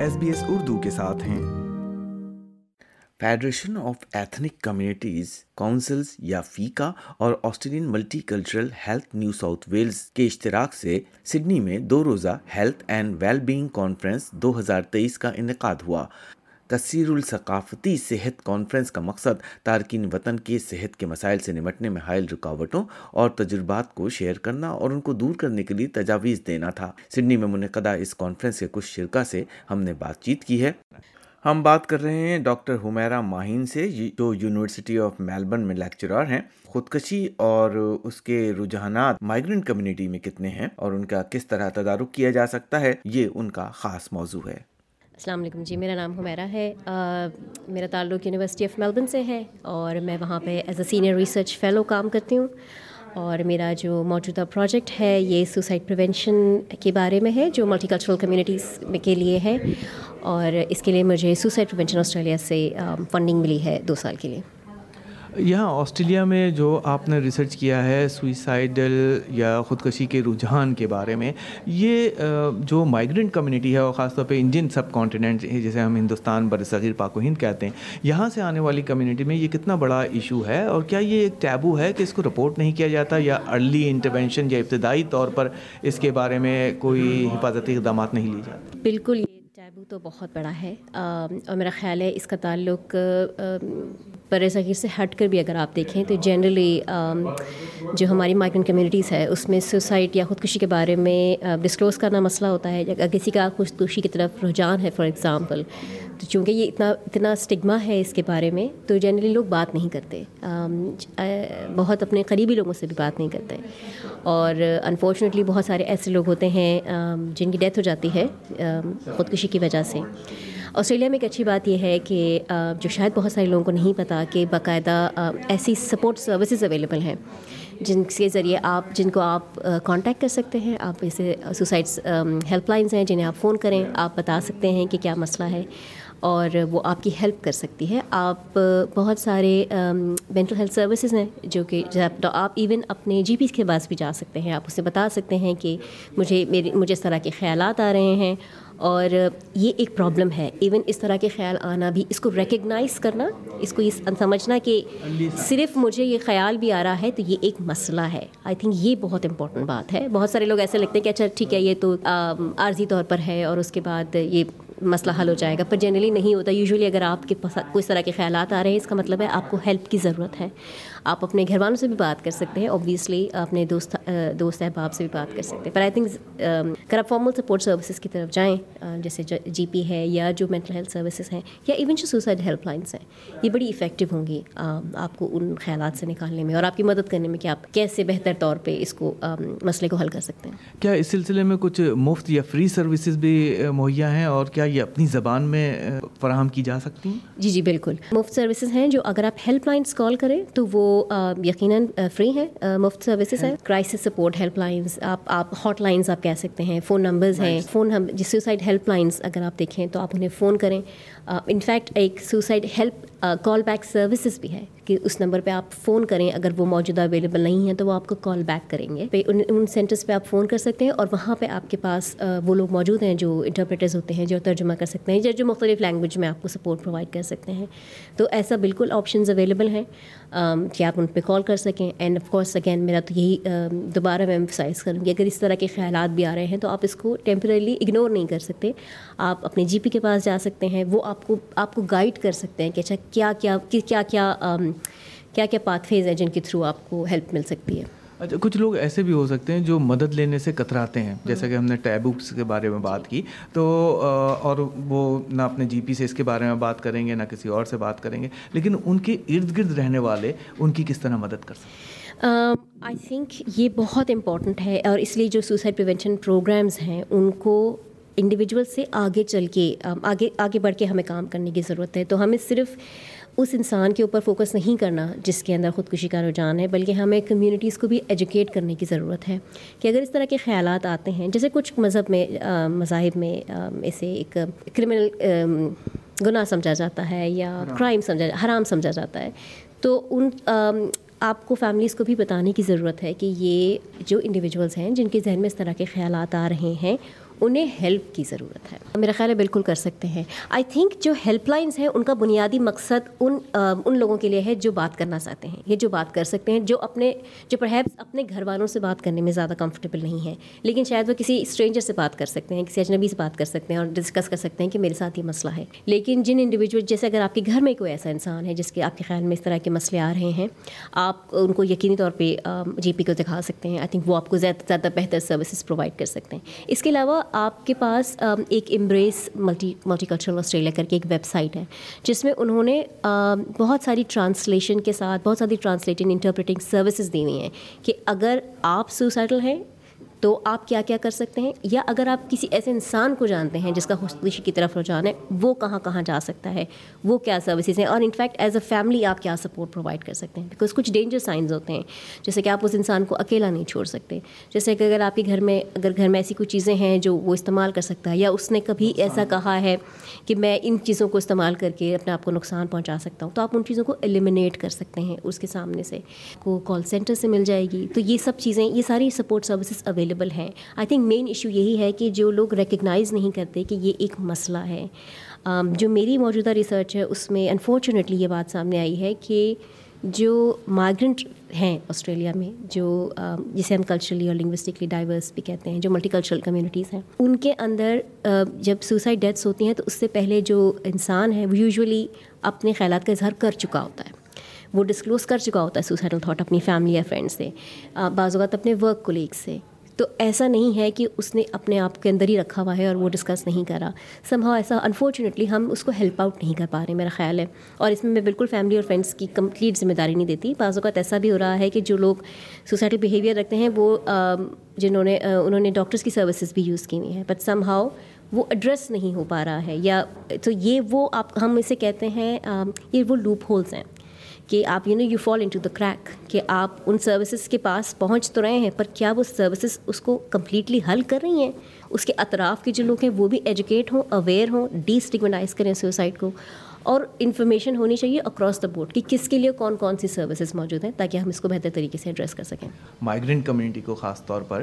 S B S Urdu کے ساتھ ہیں۔ Federation of ethnic communities councils یا فیکا اور Australian multicultural health New South Wales کے اشتراک سے سڈنی میں دو روزہ health and well being conference دو ہزار تیئیس کا انعقاد ہوا۔ کثیر الثقافتی صحت کانفرنس کا مقصد تارکین وطن کے صحت کے مسائل سے نمٹنے میں حائل رکاوٹوں اور تجربات کو شیئر کرنا اور ان کو دور کرنے کے لیے تجاویز دینا تھا۔ سڈنی میں منعقدہ اس کانفرنس کے کچھ شرکا سے ہم نے بات چیت کی ہے۔ ہم بات کر رہے ہیں ڈاکٹر حمیرہ ماہین سے جو یونیورسٹی آف میلبرن میں لیکچرار ہیں۔ خودکشی اور اس کے رجحانات مائگرنٹ کمیونٹی میں کتنے ہیں اور ان کا کس طرح تدارک کیا جا سکتا ہے، یہ ان کا خاص موضوع ہے۔ السلام علیکم جی میرا نام حمیرہ ہے۔ میرا تعلق یونیورسٹی آف میلبن سے ہے اور میں وہاں پہ as a senior research fellow کام کرتی ہوں۔ اور میرا جو موجودہ پروجیکٹ ہے، یہ سوسائڈ پریونشن کے بارے میں ہے، جو ملٹی کلچرل کمیونٹیز کے لیے ہے۔ اور اس کے لیے مجھے سوسائڈ پریونشن آسٹریلیا سے فنڈنگ ملی ہے دو سال کے لیے۔ یہاں آسٹریلیا میں جو آپ نے ریسرچ کیا ہے سوئسائڈل یا خودکشی کے رجحان کے بارے میں، یہ جو مائگرنٹ کمیونٹی ہے اور خاص طور پہ انڈین سب کانٹیننٹ جسے ہم ہندوستان بر صغیر پاک و ہند کہتے ہیں، یہاں سے آنے والی کمیونٹی میں یہ کتنا بڑا ایشو ہے اور کیا یہ ایک ٹیبو ہے کہ اس کو رپورٹ نہیں کیا جاتا یا ارلی انٹروینشن یا ابتدائی طور پر اس کے بارے میں کوئی حفاظتی اقدامات نہیں لی جاتی بالکل ٹیبو تو بہت بڑا ہے۔ اور میرا خیال ہے اس کا تعلق بر صغیر سے ہٹ کر بھی اگر آپ دیکھیں تو جنرلی جو ہماری مائگرنٹ کمیونٹیز ہے، اس میں سوسائڈ یا خودکشی کے بارے میں ڈسکلوز کرنا مسئلہ ہوتا ہے۔ اگر کسی کا خودکشی کی طرف رجحان ہے فار ایگزامپل تو چونکہ یہ اتنا اتنا اسٹگما ہے اس کے بارے میں، تو جنرلی لوگ بات نہیں کرتے۔ بہت اپنے قریبی لوگوں سے بھی بات نہیں کرتے۔ اور انفارچونیٹلی بہت سارے ایسے لوگ ہوتے ہیں جن کی ڈیتھ ہو جاتی ہے خودکشی کی وجہ سے۔ آسٹریلیا میں ایک اچھی بات یہ ہے کہ جو شاید بہت سارے لوگوں کو نہیں پتہ کہ باقاعدہ ایسی سپورٹ سروسز اویلیبل ہیں جن کے ذریعے آپ جن کو آپ کانٹیکٹ کر سکتے ہیں آپ ایسے سوسائڈس ہیلپ لائنس ہیں جنہیں آپ فون کریں آپ بتا سکتے ہیں کہ کیا مسئلہ ہے۔ اور وہ آپ کی ہیلپ کر سکتی ہے آپ بہت سارے مینٹل ہیلتھ سروسز ہیں جو کہ آپ ایون اپنے جی پی کے پاس بھی جا سکتے ہیں۔ آپ اسے بتا سکتے ہیں کہ مجھے میری، مجھے اس طرح کے خیالات آ رہے ہیں۔ اور یہ ایک پرابلم ہے۔ ایون اس طرح کے خیال آنا بھی، اس کو ریکگنائز کرنا، اس کو یہ سمجھنا کہ صرف مجھے یہ خیال بھی آ رہا ہے تو یہ ایک مسئلہ ہے۔ آئی تھنک یہ بہت امپورٹنٹ بات ہے۔ بہت سارے لوگ ایسے لگتے ہیں کہ اچھا ٹھیک ہے، یہ تو عارضی طور پر ہے اور اس کے بعد یہ مسئلہ حل ہو جائے گا، پر جنرلی نہیں ہوتا. یوزلی اگر آپ کے پاس کوئی طرح کے خیالات آ رہے ہیں، اس کا مطلب ہے آپ کو ہیلپ کی ضرورت ہے. آپ اپنے گھر والوں سے بھی بات کر سکتے ہیں اوبویسلی اپنے دوست دوست احباب سے بھی بات کر سکتے ہیں. پر آئی تھنک اگر آپ فارمل سپورٹ سروسز کی طرف جائیں، جیسے جی پی ہے یا جو مینٹل ہیلتھ سروسز ہیں، یا ایون جو سوسائڈ ہیلپ لائنس ہیں، یہ بڑی افیکٹو ہوں گی آپ کو ان خیالات سے نکالنے میں اور آپ کی مدد کرنے میں کہ آپ کیسے بہتر طور پہ اس کو مسئلے کو حل کر سکتے ہیں. کیا اس سلسلے میں کچھ مفت یا فری سروسز بھی مہیا ہیں اور کیا یہ اپنی زبان میں فراہم کی جا سکتی ہیں؟ جی جی بالکل۔ مفت سروسز ہیں جو اگر آپ ہیلپ لائنس کال کریں تو وہ یقیناً فری ہیں مفت سروسز ہیں۔ کرائسس سپورٹ ہیلپ لائنس آپ آپ ہاٹ لائنس آپ کہہ سکتے ہیں فون نمبرز ہیں۔ فون ہم سوسائڈ ہیلپ لائنس اگر آپ دیکھیں تو آپ انہیں فون کریں۔ انفیکٹ ایک suicide help call back services بھی ہے کہ اس نمبر پہ آپ فون کریں، اگر وہ موجودہ اویلیبل نہیں ہے تو وہ آپ کو کال بیک کریں گے۔ ان ان سینٹرس پہ آپ فون کر سکتے ہیں اور وہاں پہ آپ کے پاس وہ لوگ موجود ہیں جو انٹرپریٹرز ہوتے ہیں، جو ترجمہ کر سکتے ہیں یا جو مختلف لینگویج میں آپ کو سپورٹ پرووائڈ کر سکتے ہیں۔ تو ایسا بالکل آپشنز اویلیبل ہیں کہ آپ ان پہ کال کر سکیں۔ اینڈ آف کورس اگین میرا تو یہی دوبارہ میں ایمفسائز کروں گی، اگر اس طرح کے خیالات بھی آ رہے ہیں تو آپ اس کو ٹیمپرریلی اگنور نہیں کر سکتے۔ آپ اپنے جی پی کے پاس جا سکتے ہیں، وہ آپ کو آپ کو گائڈ کر سکتے ہیں کہ اچھا کیا کیا کیا کیا کیا کیا پاتھ فیز ہیں جن کے تھرو آپ کو ہیلپ مل سکتی ہے اچھا کچھ لوگ ایسے بھی ہو سکتے ہیں جو مدد لینے سے کتراتے ہیں جیسا کہ ہم نے ٹیبکس کے بارے میں بات کی۔ تو اور وہ نہ اپنے جی پی سے اس کے بارے میں بات کریں گے نہ کسی اور سے بات کریں گے لیکن ان کے ارد گرد رہنے والے ان کی کس طرح مدد کر سکتے ہیں؟ آئی تھنک یہ بہت امپورٹنٹ ہے اور اس لیے جو سوسائڈ پریونشن پروگرامز ہیں ان کو انڈیویجول سے آگے چل کے آگے آگے بڑھ کے ہمیں کام کرنے کی ضرورت ہے۔ تو ہمیں صرف اس انسان کے اوپر فوکس نہیں کرنا جس کے اندر خودکشی کا رجحان ہے بلکہ ہمیں کمیونٹیز کو بھی ایجوکیٹ کرنے کی ضرورت ہے۔ کہ اگر اس طرح کے خیالات آتے ہیں جیسے کچھ مذہب میں مذاہب میں اسے ایک کرمنل گناہ سمجھا جاتا ہے یا کرائم سمجھا حرام سمجھا جاتا ہے۔ تو ان آپ کو فیملیز کو بھی بتانے کی ضرورت ہے کہ یہ جو انڈیویجولس ہیں جن کے ذہن میں اس طرح کے خیالات آ رہے ہیں انہیں ہیلپ کی ضرورت ہے۔ میرا خیال ہے بالکل کر سکتے ہیں۔ آئی تھنک جو ہیلپ لائنس ہیں، ان کا بنیادی مقصد ان ان لوگوں کے لیے ہے جو بات کرنا چاہتے ہیں۔ یہ جو بات کر سکتے ہیں، جو اپنے، جو پرہیپس اپنے گھر والوں سے بات کرنے میں زیادہ کمفرٹیبل نہیں ہے لیکن شاید وہ کسی اسٹرینجر سے بات کر سکتے ہیں، کسی اجنبی سے بات کر سکتے ہیں اور ڈسکس کر سکتے ہیں کہ میرے ساتھ یہ مسئلہ ہے۔ لیکن جن انڈیویجول جیسے اگر آپ کے گھر میں کوئی ایسا انسان ہے، جس کے آپ کے خیال میں اس طرح کے مسئلے آ رہے ہیں، آپ ان کو یقینی طور پہ جی پی کو دکھا سکتے ہیں۔ آئی تھنک وہ آپ کو زیادہ زیادہ بہتر سروسز پرووائڈ کر سکتے ہیں۔ اس کے علاوہ آپ کے پاس ایک embrace multi multicultural Australia کر کے ایک ویب سائٹ ہے، جس میں انہوں نے بہت ساری ٹرانسلیشن کے ساتھ، بہت ساری ٹرانسلیٹنگ انٹرپریٹنگ سروسز دی ہوئی ہیں کہ اگر آپ سوسائڈل ہیں تو آپ کیا کیا کر سکتے ہیں؟ یا اگر آپ کسی ایسے انسان کو جانتے ہیں جس کا خودکشی کی طرف رجحان ہے وہ کہاں کہاں جا سکتا ہے؟ وہ کیا سروسز ہیں؟ اور انفیکٹ ایز اے فیملی آپ کیا سپورٹ پرووائڈ کر سکتے ہیں؟ بیکاز کچھ ڈینجر سائنز ہوتے ہیں۔ جیسے کہ آپ اس انسان کو اکیلا نہیں چھوڑ سکتے۔ جیسے کہ اگر آپ کے گھر میں اگر گھر میں ایسی کچھ چیزیں ہیں جو وہ استعمال کر سکتا ہے یا اس نے کبھی ایسا کہا ہے کہ میں ان چیزوں کو استعمال کر کے اپنے آپ کو نقصان پہنچا سکتا ہوں تو آپ ان چیزوں کو ایلیمنیٹ کر سکتے ہیں اس کے سامنے سے۔ کو کال سینٹر سے مل جائے گی۔ تو یہ سب چیزیں یہ ساری سپورٹ سروسز اویلیبل ہیں. آئی تھنک مین ایشو یہی ہے کہ جو لوگ ریکگنائز نہیں کرتے کہ یہ ایک مسئلہ ہے. Um, جو میری موجودہ ریسرچ ہے، اس میں انفارچونیٹلی یہ بات سامنے آئی ہے کہ جو مائگرنٹ ہیں آسٹریلیا میں، جو um, جسے ہم کلچرلی اور لنگوسٹکلی ڈائیورس بھی کہتے ہیں، جو ملٹی کلچرل کمیونٹیز ہیں، ان کے اندر uh, جب سوسائڈ ڈیتھس ہوتی ہیں تو اس سے پہلے جو انسان ہے، وہ یوزولی اپنے خیالات کا اظہار کر چکا ہوتا ہے. وہ ڈسکلوز کر چکا ہوتا ہے سوسائڈل تھاٹ اپنی فیملی یا فرینڈ سے uh, بعض اوقات اپنے ورک کولیگ سے. تو ایسا نہیں ہے کہ اس نے اپنے آپ کے اندر ہی رکھا ہوا ہے اور وہ ڈسکس نہیں کرا سمبھاؤ ایسا انفارچونیٹلی ہم اس کو ہیلپ آؤٹ نہیں کر پا رہے میرا خیال ہے۔ اور اس میں میں بالکل فیملی اور فرینڈس کی کمپلیٹ ذمہ داری نہیں دیتی۔ بعض اوقات ایسا بھی ہو رہا ہے کہ جو لوگ سوسائٹی بیہیویئر رکھتے ہیں وہ جنہوں نے انہوں نے ڈاکٹرس کی سروسز بھی یوز کی ہوئی ہیں۔ بٹ سم ہاؤ وہ ایڈریس نہیں ہو پا رہا ہے۔ یا تو یہ وہ آپ، ہم اسے کہتے ہیں یہ وہ لوپ ہولس ہیں۔ کہ آپ you know you fall into the crack کہ آپ ان سروسز کے پاس پہنچ تو رہے ہیں، پر کیا وہ سروسز اس کو کمپلیٹلی حل کر رہی ہیں؟ اس کے اطراف کے جو لوگ ہیں وہ بھی ایجوکیٹ ہوں اویئر ہوں ڈی اسٹگمنائز کریں سوسائڈ کو۔ اور انفارمیشن ہونی چاہیے اکراس دا بورڈ کہ کس کے لیے کون کون سی سروسز موجود ہیں تاکہ ہم اس کو بہتر طریقے سے ایڈریس کر سکیں۔ مائگرینٹ کمیونٹی کو خاص طور پر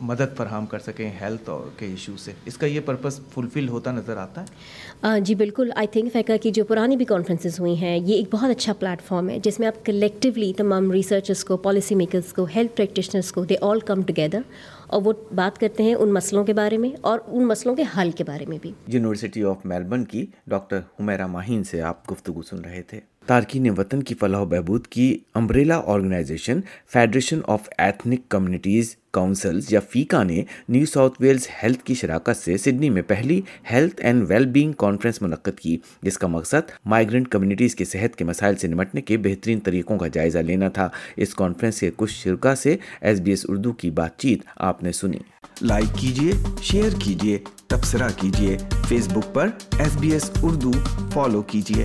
مدد فراہم کر سکیں ہیلتھ کے ایشو سے۔ اس کا یہ پرپز فلفل ہوتا نظر آتا ہے؟ جی بالکل۔ آئی تھنک فیکا کی جو پرانی بھی کانفرنسز ہوئی ہیں یہ ایک بہت اچھا پلیٹ فارم ہے جس میں آپ کلیکٹیولی تمام ریسرچرس کو پالیسی میکرس کو ہیلتھ پریکٹیشنرس کو دے آل کم ٹوگیدر اور وہ بات کرتے ہیں ان مسئلوں کے بارے میں اور ان مسئلوں کے حل کے بارے میں بھی۔ یونیورسٹی آف میلبرن کی ڈاکٹر حمیرہ ماہین سے آپ گفتگو سن رہے تھے۔ تارکین وطن کی فلاح و بہبود کی umbrella organisation, federation of ethnic communities, councils یا فیکا نے نیو ساؤتھ ویلز ہیلتھ کی شراکت سے سڈنی میں پہلی health and well being conference منعقد کی، جس کا مقصد مائیگرنٹ کمیونٹیز کے صحت کے مسائل سے نمٹنے کے بہترین طریقوں کا جائزہ لینا تھا۔ اس کانفرنس کے کچھ شرکا سے ایس بی ایس اردو کی بات چیت آپ نے سنی۔ لائک کیجیے شیئر کیجیے تبصرہ کیجیے فیس بک پر S B S Urdu follow کیجیے